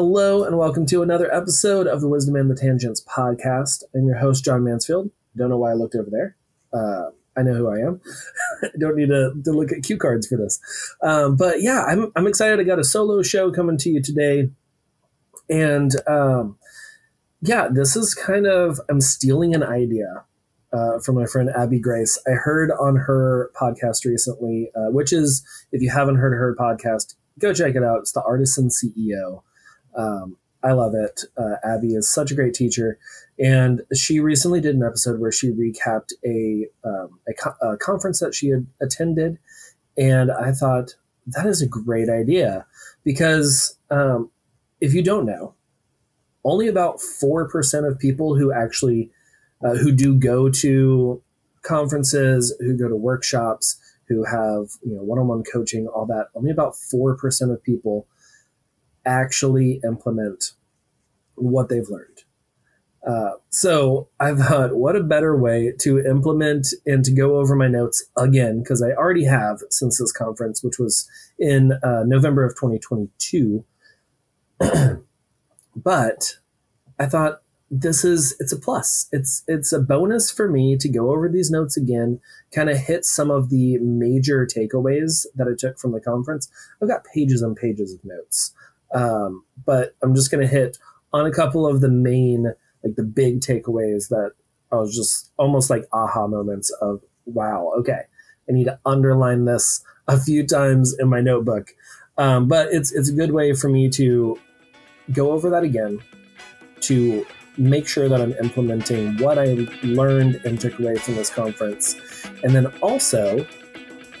Hello, and welcome to another episode of the Wisdom and the Tangents podcast. I'm your host, John Mansfield. Don't know why I looked over there. Uh, I know who I am. Don't need to, to look at cue cards for this. Um, but yeah, I'm, I'm excited. I got a solo show coming to you today. And um, yeah, this is kind of, I'm stealing an idea uh, from my friend Abby Grace. I heard on her podcast recently, uh, which is, if you haven't heard her podcast, go check it out. It's the Artisan CEO. Um, I love it. Uh, Abby is such a great teacher, and she recently did an episode where she recapped a um, a, co- a, conference that she had attended, and I thought that is a great idea because um, if you don't know, only about four percent of people who actually uh, who do go to conferences, who go to workshops, who have you know one-on-one coaching, all that. Only about four percent of people actually implement what they've learned. Uh, so I thought, what a better way to implement and to go over my notes again, because I already have since this conference, which was in uh, November of 2022. but I thought this is it's a plus. It's it's a bonus for me to go over these notes again, kind of hit some of the major takeaways that I took from the conference. I've got pages and pages of notes. Um, but I'm just going to hit on a couple of the main, like the big takeaways that I was just almost like aha moments of, wow, okay, I need to underline this a few times in my notebook. Um, but it's it's a good way for me to go over that again, to make sure that I'm implementing what I learned and took away from this conference, and then also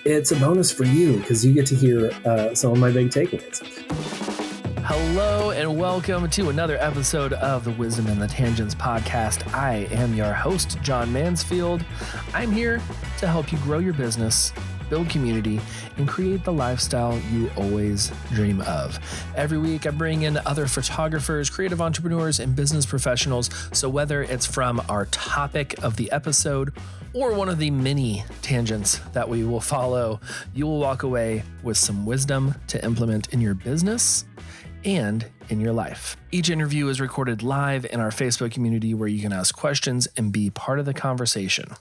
it's a bonus for you because you get to hear uh, some of my big takeaways. Hello and welcome to another episode of the Wisdom and the Tangents podcast. I am your host, John Mansfield. I'm here to help you grow your business, build community, and create the lifestyle you always dream of. Every week, I bring in other photographers, creative entrepreneurs, and business professionals. So, whether it's from our topic of the episode or one of the many tangents that we will follow, you will walk away with some wisdom to implement in your business and in your life. Each interview is recorded live in our Facebook community where you can ask questions and be part of the conversation.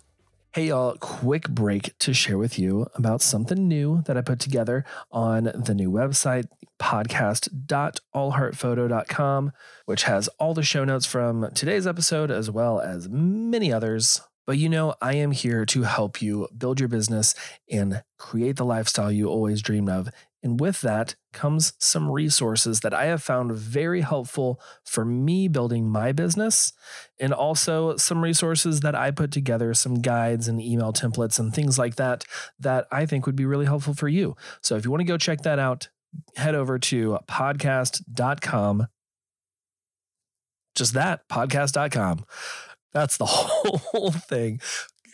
Hey, y'all, quick break to share with you about something new that I put together on the new website, podcast.allheartphoto.com, which has all the show notes from today's episode as well as many others. But you know, I am here to help you build your business and create the lifestyle you always dreamed of and with that comes some resources that I have found very helpful for me building my business, and also some resources that I put together, some guides and email templates and things like that, that I think would be really helpful for you. So if you want to go check that out, head over to podcast.com. Just that, podcast.com. That's the whole thing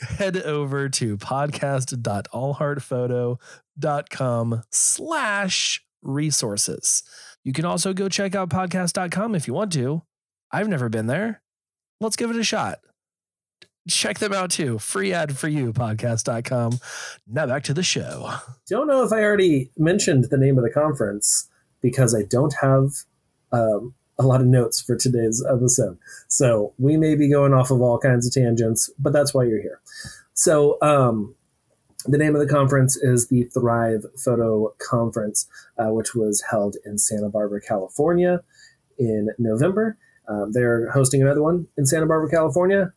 head over to podcast.allheartphoto.com slash resources. You can also go check out podcast.com if you want to. I've never been there. Let's give it a shot. Check them out too. Free ad for you, podcast.com. Now back to the show. Don't know if I already mentioned the name of the conference because I don't have um, a lot of notes for today's episode. So we may be going off of all kinds of tangents, but that's why you're here. So, um, the name of the conference is the Thrive Photo Conference, uh, which was held in Santa Barbara, California in November. Um, they're hosting another one in Santa Barbara, California,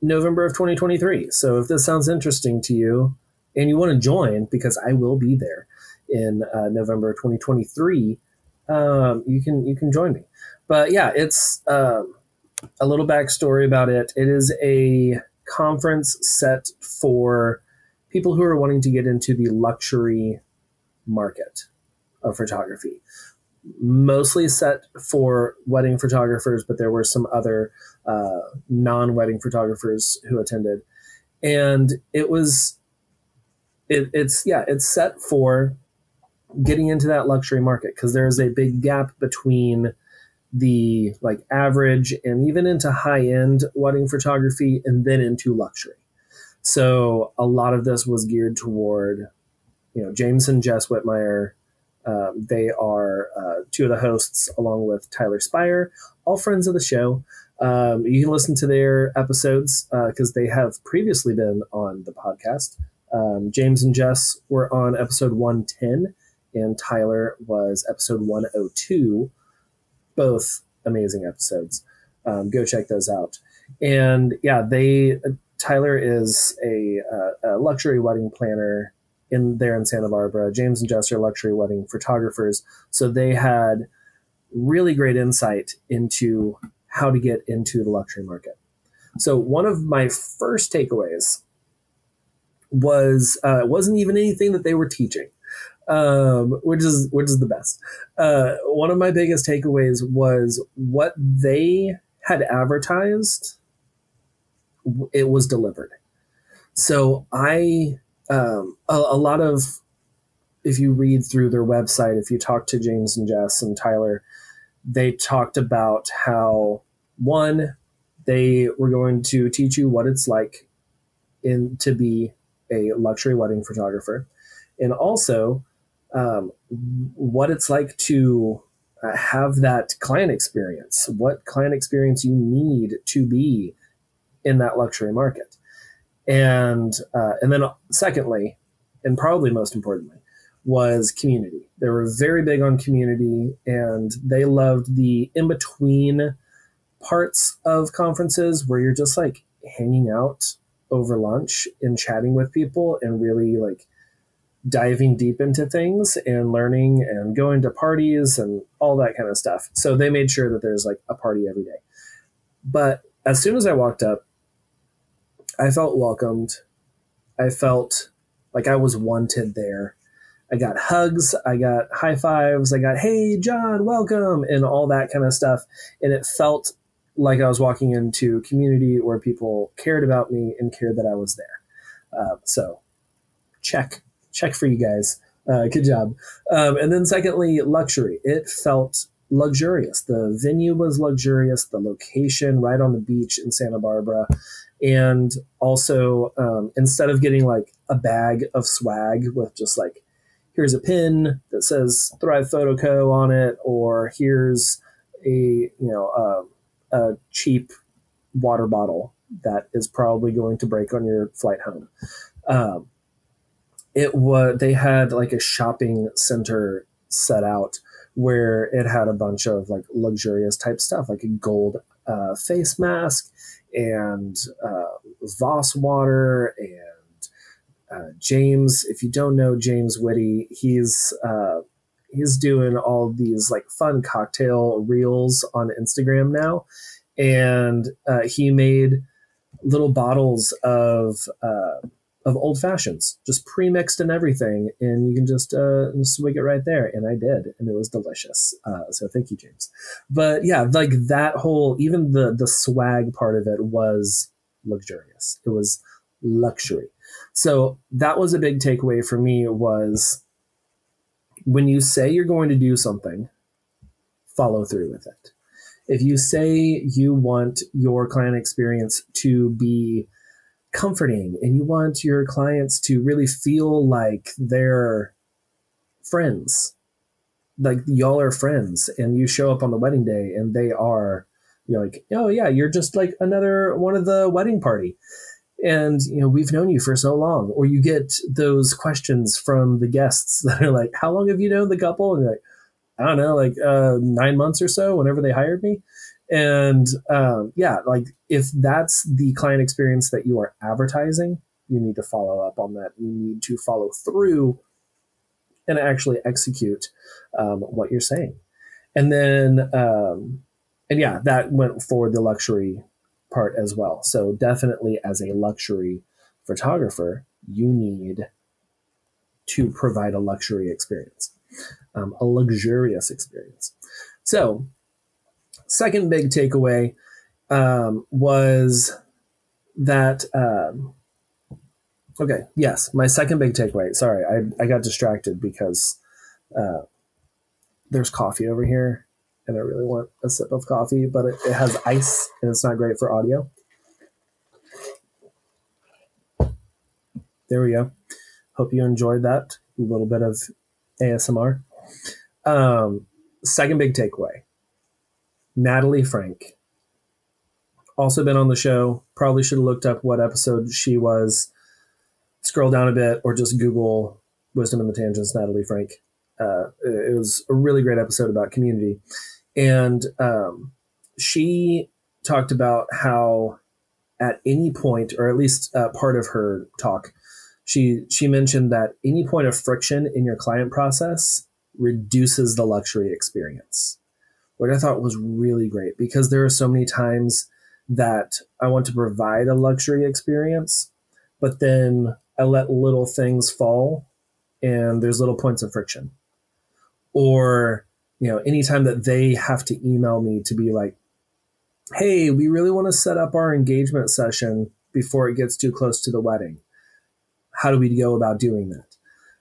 November of 2023. So if this sounds interesting to you and you want to join, because I will be there in uh, November 2023, um, you can you can join me. But yeah, it's um, a little backstory about it. It is a conference set for people who are wanting to get into the luxury market of photography. Mostly set for wedding photographers, but there were some other uh, non wedding photographers who attended. And it was, it, it's, yeah, it's set for getting into that luxury market because there is a big gap between the like average and even into high end wedding photography and then into luxury. So a lot of this was geared toward, you know, James and Jess Whitmire, Um, they are uh, two of the hosts, along with Tyler Speier, all friends of the show. Um, you can listen to their episodes because uh, they have previously been on the podcast. Um, James and Jess were on episode 110, and Tyler was episode 102. Both amazing episodes. Um, go check those out. And yeah, they Tyler is a, uh, a, luxury wedding planner in there in Santa Barbara. James and Jess are luxury wedding photographers, so they had really great insight into how to get into the luxury market. So one of my first takeaways was uh, wasn't even anything that they were teaching, um, which is which is the best. Uh, one of my biggest takeaways was what they had advertised. It was delivered. So I um, a, a lot of if you read through their website, if you talk to James and Jess and Tyler, they talked about how one they were going to teach you what it's like in to be a luxury wedding photographer, and also um, what it's like to uh, have that client experience, what client experience you need to be in that luxury market, and uh, and then secondly, and probably most importantly, was community. They were very big on community, and they loved the in between parts of conferences where you're just like hanging out over lunch and chatting with people and really like diving deep into things and learning and going to parties and all that kind of stuff. So they made sure that there's like a party every day. But as soon as I walked up, I felt welcomed. I felt like I was wanted there. I got hugs, I got high fives, I got, hey, John, welcome, and all that kind of stuff. And it felt like I was walking into community where people cared about me and cared that I was there. Uh, so, check, check for you guys. Uh, good job. Um, and then, secondly, luxury. It felt luxurious. The venue was luxurious. The location, right on the beach in Santa Barbara, and also um, instead of getting like a bag of swag with just like here's a pin that says Thrive Photo Co. on it, or here's a you know. Uh, a cheap water bottle that is probably going to break on your flight home. Um, it was they had like a shopping center set out where it had a bunch of like luxurious type stuff, like a gold uh, face mask and uh, Voss water and uh, James. If you don't know James Whitty, he's uh, he's doing all these like fun cocktail reels on Instagram now, and uh, he made little bottles of uh, of old fashions, just pre-mixed and everything, and you can just uh, swig it right there. And I did, and it was delicious. Uh, so thank you, James. But yeah, like that whole, even the the swag part of it was luxurious. It was luxury. So that was a big takeaway for me was when you say you're going to do something, follow through with it. If you say you want your client experience to be comforting and you want your clients to really feel like they're friends, like y'all are friends, and you show up on the wedding day and they are, you're like, oh yeah, you're just like another one of the wedding party. And you know we've known you for so long or you get those questions from the guests that are like how long have you known the couple? And you're like i don't know like uh, nine months or so whenever they hired me and um, yeah like if that's the client experience that you are advertising you need to follow up on that you need to follow through and actually execute um, what you're saying and then um, and yeah that went for the luxury part as well. So definitely as a luxury photographer, you need to provide a luxury experience, um, a luxurious experience. So, second big takeaway um, was that. Um, okay, yes, my second big takeaway. Sorry, I, I got distracted because uh, there's coffee over here and I really want a sip of coffee, but it, it has ice and it's not great for audio. There we go. Hope you enjoyed that. A little bit of ASMR. Um, second big takeaway Natalie Franke. Also been on the show. Probably should have looked up what episode she was. Scroll down a bit or just Google Wisdom in the Tangents, Natalie Franke. Uh, it was a really great episode about community. And um, she talked about how at any point, or at least uh, part of her talk, she she mentioned that any point of friction in your client process reduces the luxury experience, which I thought was really great because there are so many times that I want to provide a luxury experience, but then I let little things fall and there's little points of friction. Or, you know, anytime that they have to email me to be like, hey, we really want to set up our engagement session before it gets too close to the wedding. How do we go about doing that?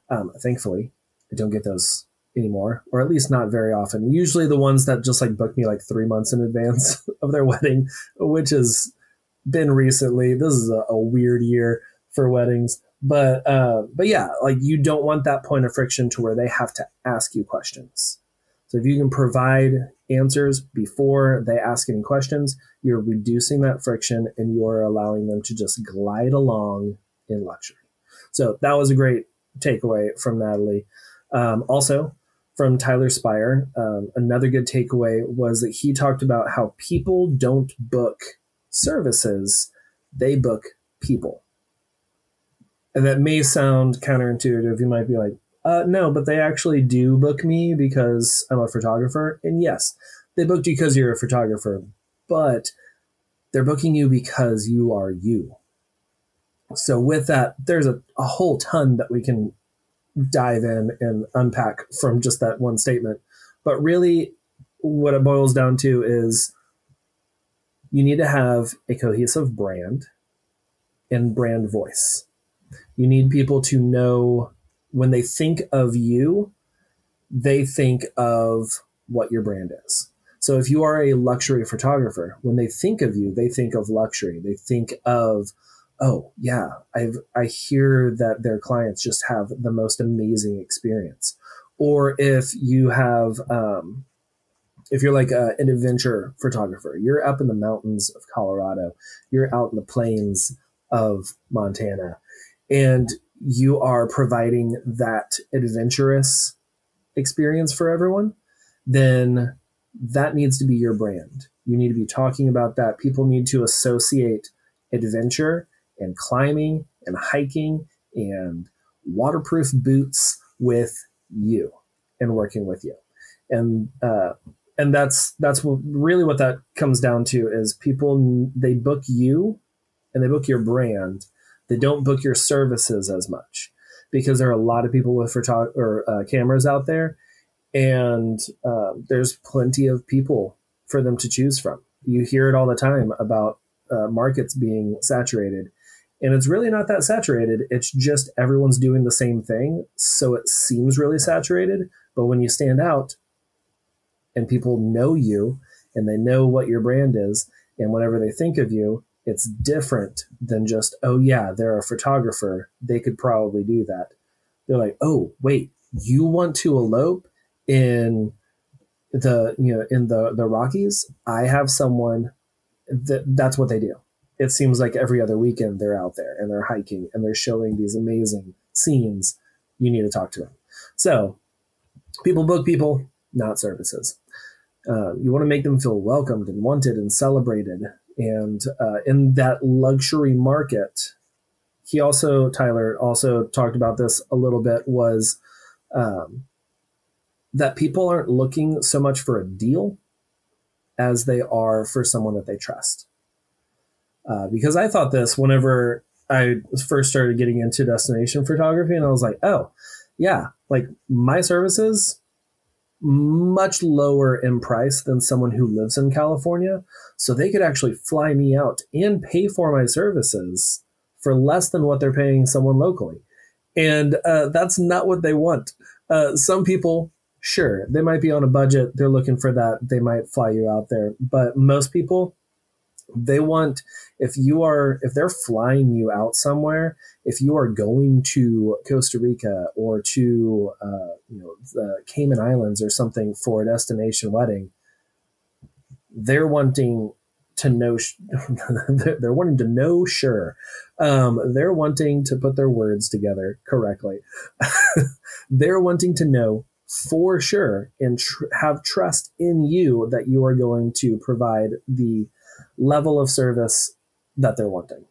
Um, thankfully, I don't get those anymore, or at least not very often. Usually the ones that just like book me like three months in advance of their wedding, which has been recently. This is a, a weird year for weddings. But uh, but yeah, like you don't want that point of friction to where they have to ask you questions. So if you can provide answers before they ask any questions, you're reducing that friction and you're allowing them to just glide along in luxury. So that was a great takeaway from Natalie. Um, also, from Tyler Speier, um, another good takeaway was that he talked about how people don't book services, they book people. And that may sound counterintuitive. You might be like, uh, no, but they actually do book me because I'm a photographer. And yes, they booked you because you're a photographer, but they're booking you because you are you. So, with that, there's a, a whole ton that we can dive in and unpack from just that one statement. But really, what it boils down to is you need to have a cohesive brand and brand voice. You need people to know when they think of you, they think of what your brand is. So if you are a luxury photographer, when they think of you, they think of luxury. They think of, oh yeah, I've I hear that their clients just have the most amazing experience. Or if you have, um, if you're like a, an adventure photographer, you're up in the mountains of Colorado, you're out in the plains of Montana, and you are providing that adventurous experience for everyone, then that needs to be your brand. You need to be talking about that. People need to associate adventure and climbing and hiking and waterproof boots with you and working with you. And uh, and that's that's really what that comes down to is people they book you and they book your brand they don't book your services as much because there are a lot of people with photog- or uh, cameras out there, and uh, there's plenty of people for them to choose from. You hear it all the time about uh, markets being saturated, and it's really not that saturated. It's just everyone's doing the same thing, so it seems really saturated. But when you stand out, and people know you, and they know what your brand is, and whenever they think of you, it's different than just, oh, yeah, they're a photographer. They could probably do that. They're like, oh, wait, you want to elope in the you know in the the Rockies? I have someone that that's what they do. It seems like every other weekend they're out there and they're hiking and they're showing these amazing scenes. You need to talk to them. So, people book people, not services. Uh, you want to make them feel welcomed and wanted and celebrated and uh, in that luxury market, he also, Tyler also talked about this a little bit, was um, that people aren't looking so much for a deal as they are for someone that they trust. Uh, because I thought this whenever I first started getting into destination photography, and I was like, oh, yeah, like my services much lower in price than someone who lives in California. So they could actually fly me out and pay for my services for less than what they're paying someone locally. And uh, that's not what they want. Uh, some people, sure, they might be on a budget, they're looking for that, they might fly you out there. But most people, They want if you are if they're flying you out somewhere, if you are going to Costa Rica or to uh, you know the Cayman Islands or something for a destination wedding, they're wanting to know they're wanting to know sure. Um, they're wanting to put their words together correctly. They're wanting to know for sure and tr- have trust in you that you are going to provide the level of service that they're wanting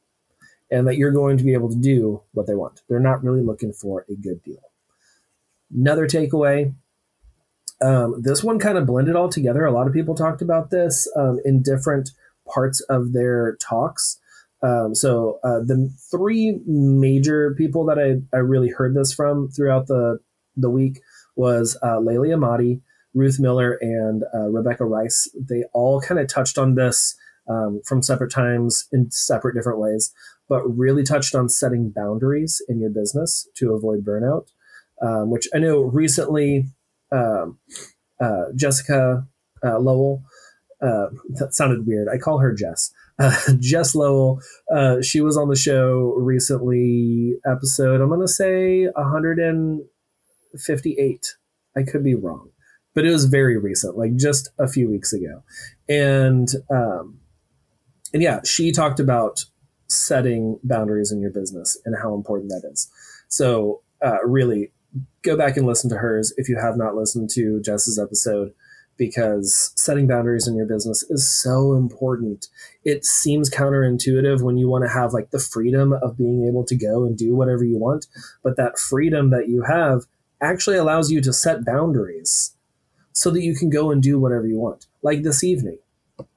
and that you're going to be able to do what they want they're not really looking for a good deal another takeaway um, this one kind of blended all together a lot of people talked about this um, in different parts of their talks. Um, so uh, the three major people that I, I really heard this from throughout the the week was uh, Laylee Emadi, Ruth Miller, and uh, Rebecca Rice. They all kind of touched on this um, from separate times in separate different ways, but really touched on setting boundaries in your business to avoid burnout. Um, which I know recently, um, uh, Jessica uh, Lowell uh, that sounded weird. I call her Jess. Uh, Jess Lowell. Uh, she was on the show recently. Episode I'm gonna say 158. I could be wrong, but it was very recent, like just a few weeks ago. And um, and yeah, she talked about setting boundaries in your business and how important that is. So uh, really, go back and listen to hers if you have not listened to Jess's episode because setting boundaries in your business is so important. It seems counterintuitive when you want to have like the freedom of being able to go and do whatever you want, but that freedom that you have actually allows you to set boundaries so that you can go and do whatever you want. Like this evening,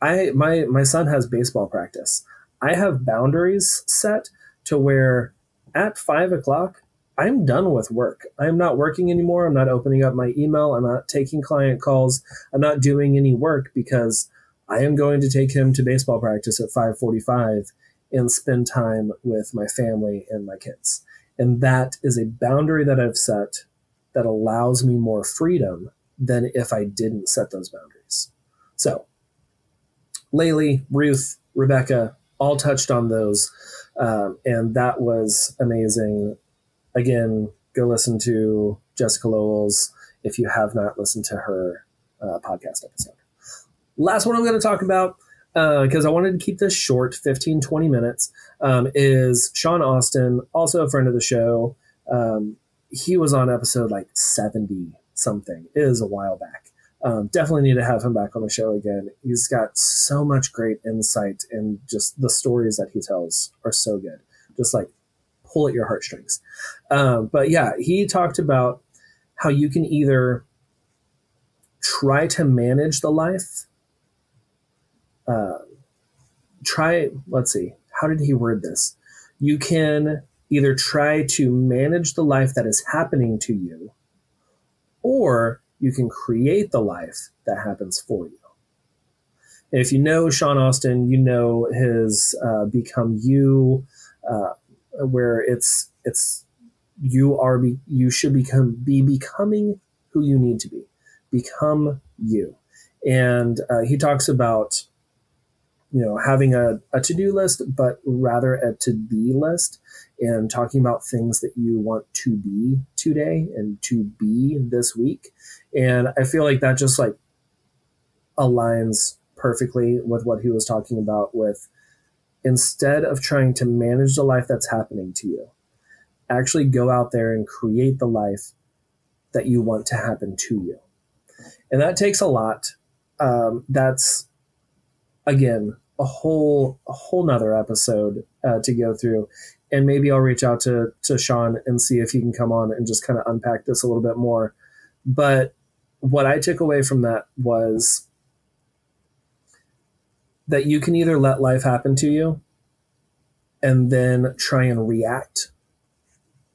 I my my son has baseball practice. I have boundaries set to where at five o'clock I'm done with work. I'm not working anymore. I'm not opening up my email. I'm not taking client calls. I'm not doing any work because I am going to take him to baseball practice at 5:45 and spend time with my family and my kids. And that is a boundary that I've set that allows me more freedom than if I didn't set those boundaries. So, Laylee, Ruth, Rebecca all touched on those. Um, and that was amazing again, go listen to Jessica Lowell's if you have not listened to her uh, podcast episode. Last one I'm going to talk about, because uh, I wanted to keep this short 15, 20 minutes, um, is Sean Austin, also a friend of the show. Um, he was on episode like 70 something. It is a while back. Um, definitely need to have him back on the show again. He's got so much great insight and just the stories that he tells are so good. Just like pull at your heartstrings. Um, but yeah, he talked about how you can either try to manage the life. Uh, try, let's see, how did he word this? You can either try to manage the life that is happening to you, or you can create the life that happens for you. And if you know Sean Austin, you know his uh, Become You uh, where it's it's you are be, you should become be becoming who you need to be. Become you. And uh, he talks about you know having a, a to-do list but rather a to-be list and talking about things that you want to be today and to be this week and i feel like that just like aligns perfectly with what he was talking about with instead of trying to manage the life that's happening to you, actually go out there and create the life that you want to happen to you. And that takes a lot. Um, that's again a whole a whole nother episode uh, to go through and maybe i'll reach out to to sean and see if he can come on and just kind of unpack this a little bit more but what i took away from that was that you can either let life happen to you and then try and react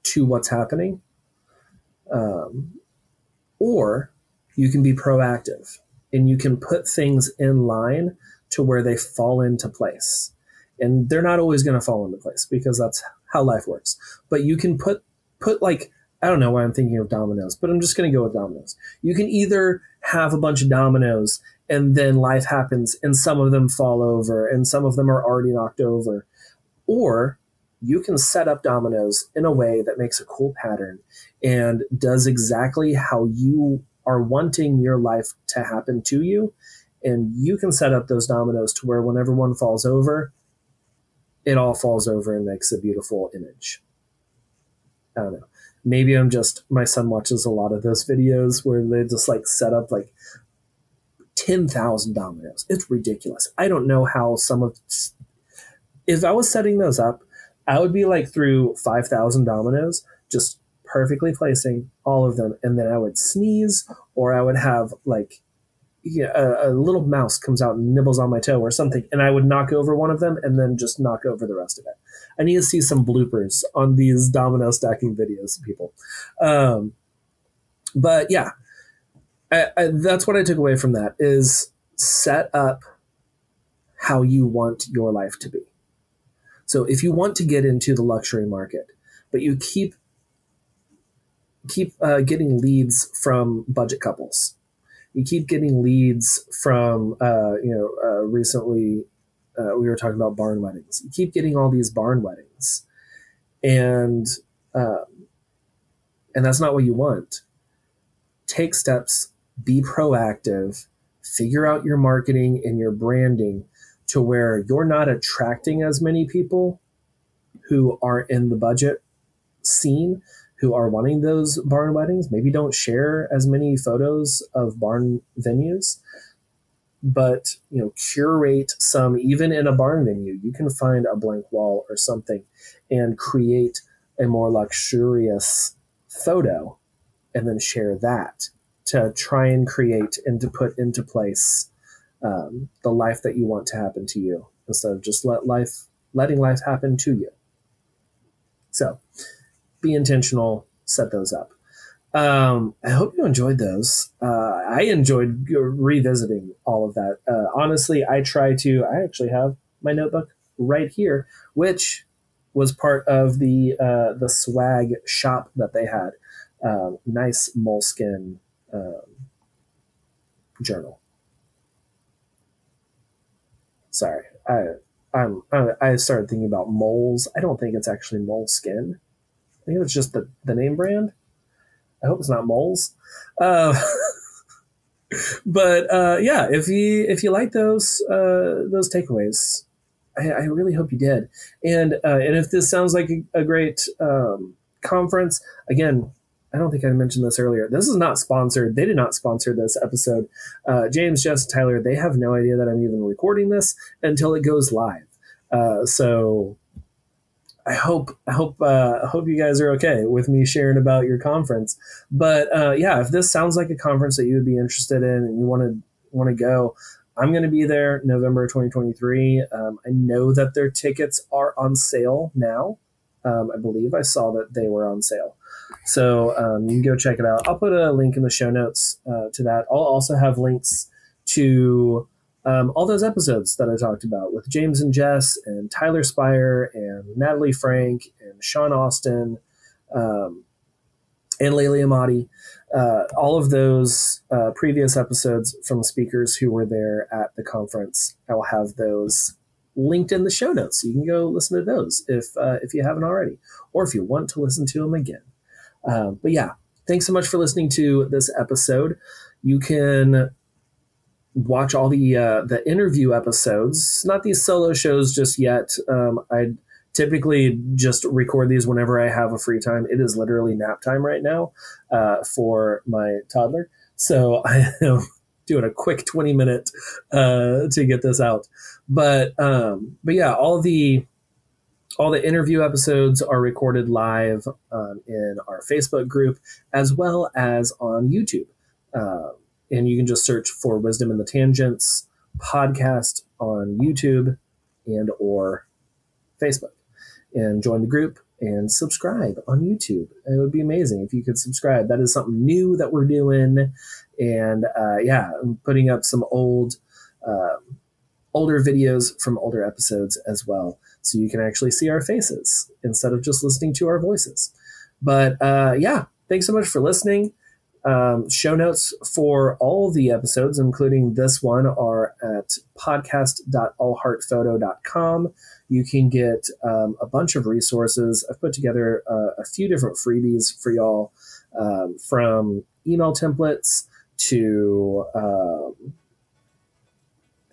to what's happening, um, or you can be proactive and you can put things in line to where they fall into place. And they're not always going to fall into place because that's how life works. But you can put put like I don't know why I'm thinking of dominoes, but I'm just going to go with dominoes. You can either have a bunch of dominoes and then life happens and some of them fall over and some of them are already knocked over or you can set up dominoes in a way that makes a cool pattern and does exactly how you are wanting your life to happen to you. And you can set up those dominoes to where whenever one falls over it all falls over and makes a beautiful image. I don't know maybe i'm just my son watches a lot of those videos where they just like set up like 10,000 dominoes. It's ridiculous. I don't know how some of if I was setting those up, I would be like through 5,000 dominoes just perfectly placing all of them and then I would sneeze or I would have like a, a, little mouse comes out and nibbles on my toe or something, and I would knock over one of them and then just knock over the rest of it. I need to see some bloopers on these domino stacking videos, people. Um, but yeah, I, I, that's what I took away from that is set up how you want your life to be. So if you want to get into the luxury market, but you keep keep uh, getting leads from budget couples, you keep getting leads from uh, you know uh, recently uh, we were talking about barn weddings. You keep getting all these barn weddings, and um, and that's not what you want. Take steps be proactive, figure out your marketing and your branding to where you're not attracting as many people who are in the budget scene who are wanting those barn weddings. Maybe don't share as many photos of barn venues, but you know, curate some even in a barn venue. You can find a blank wall or something and create a more luxurious photo and then share that to try and create and to put into place um, the life that you want to happen to you instead of just let life letting life happen to you so be intentional set those up um, i hope you enjoyed those uh, i enjoyed revisiting all of that uh, honestly i try to i actually have my notebook right here which was part of the uh, the swag shop that they had um, nice moleskin um, journal. Sorry, I I'm I started thinking about moles. I don't think it's actually moleskin. I think it's just the the name brand. I hope it's not moles. Uh, but uh, yeah, if you if you like those uh, those takeaways, I, I, really hope you did. And uh, and if this sounds like a, a great um, conference, again, I don't think I mentioned this earlier. This is not sponsored. They did not sponsor this episode. Uh, James, Jess, Tyler, they have no idea that I'm even recording this until it goes live. Uh, so I hope I hope uh, I hope you guys are okay with me sharing about your conference. But uh, yeah, if this sounds like a conference that you would be interested in and you want to want to go, I'm going to be there November 2023. Um, I know that their tickets are on sale now. Um, I believe I saw that they were on sale. So um, you can go check it out. I'll put a link in the show notes uh, to that. I'll also have links to um, all those episodes that I talked about with James and Jess and Tyler Speier and Natalie Franke and Sean Austin um, and Laylee Emadi, uh, all of those uh, previous episodes from speakers who were there at the conference, I will have those linked in the show notes. You can go listen to those if uh, if you haven't already, or if you want to listen to them again. Uh, but yeah, thanks so much for listening to this episode. You can watch all the uh, the interview episodes, not these solo shows just yet. Um, I typically just record these whenever I have a free time. It is literally nap time right now uh, for my toddler, so I am doing a quick twenty minute uh, to get this out. But um, but yeah, all the all the interview episodes are recorded live um, in our Facebook group as well as on YouTube. Uh, and you can just search for Wisdom in the Tangents podcast on YouTube and or Facebook and join the group and subscribe on YouTube. It would be amazing if you could subscribe. That is something new that we're doing. And uh, yeah, I'm putting up some old, uh, older videos from older episodes as well so you can actually see our faces instead of just listening to our voices. But uh, yeah, thanks so much for listening. Um, show notes for all the episodes, including this one, are at podcast.allheartphoto.com. You can get um, a bunch of resources. I've put together uh, a few different freebies for y'all um, from email templates to.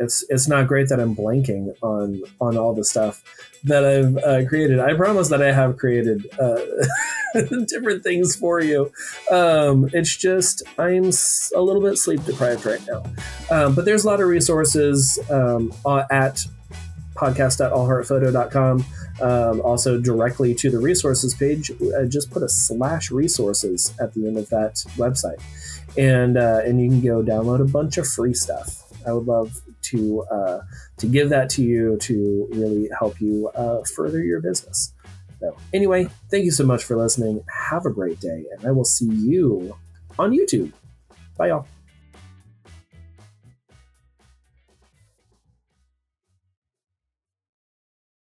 It's it's not great that I'm blanking on on all the stuff that I've uh, created. I promise that I have created uh, different things for you. Um, it's just I'm a little bit sleep deprived right now, um, but there's a lot of resources um, at podcast.allheartphoto.com. Um, also, directly to the resources page, uh, just put a slash resources at the end of that website, and uh, and you can go download a bunch of free stuff. I would love to uh, to give that to you to really help you uh, further your business. So, anyway, thank you so much for listening. Have a great day, and I will see you on YouTube. Bye, y'all.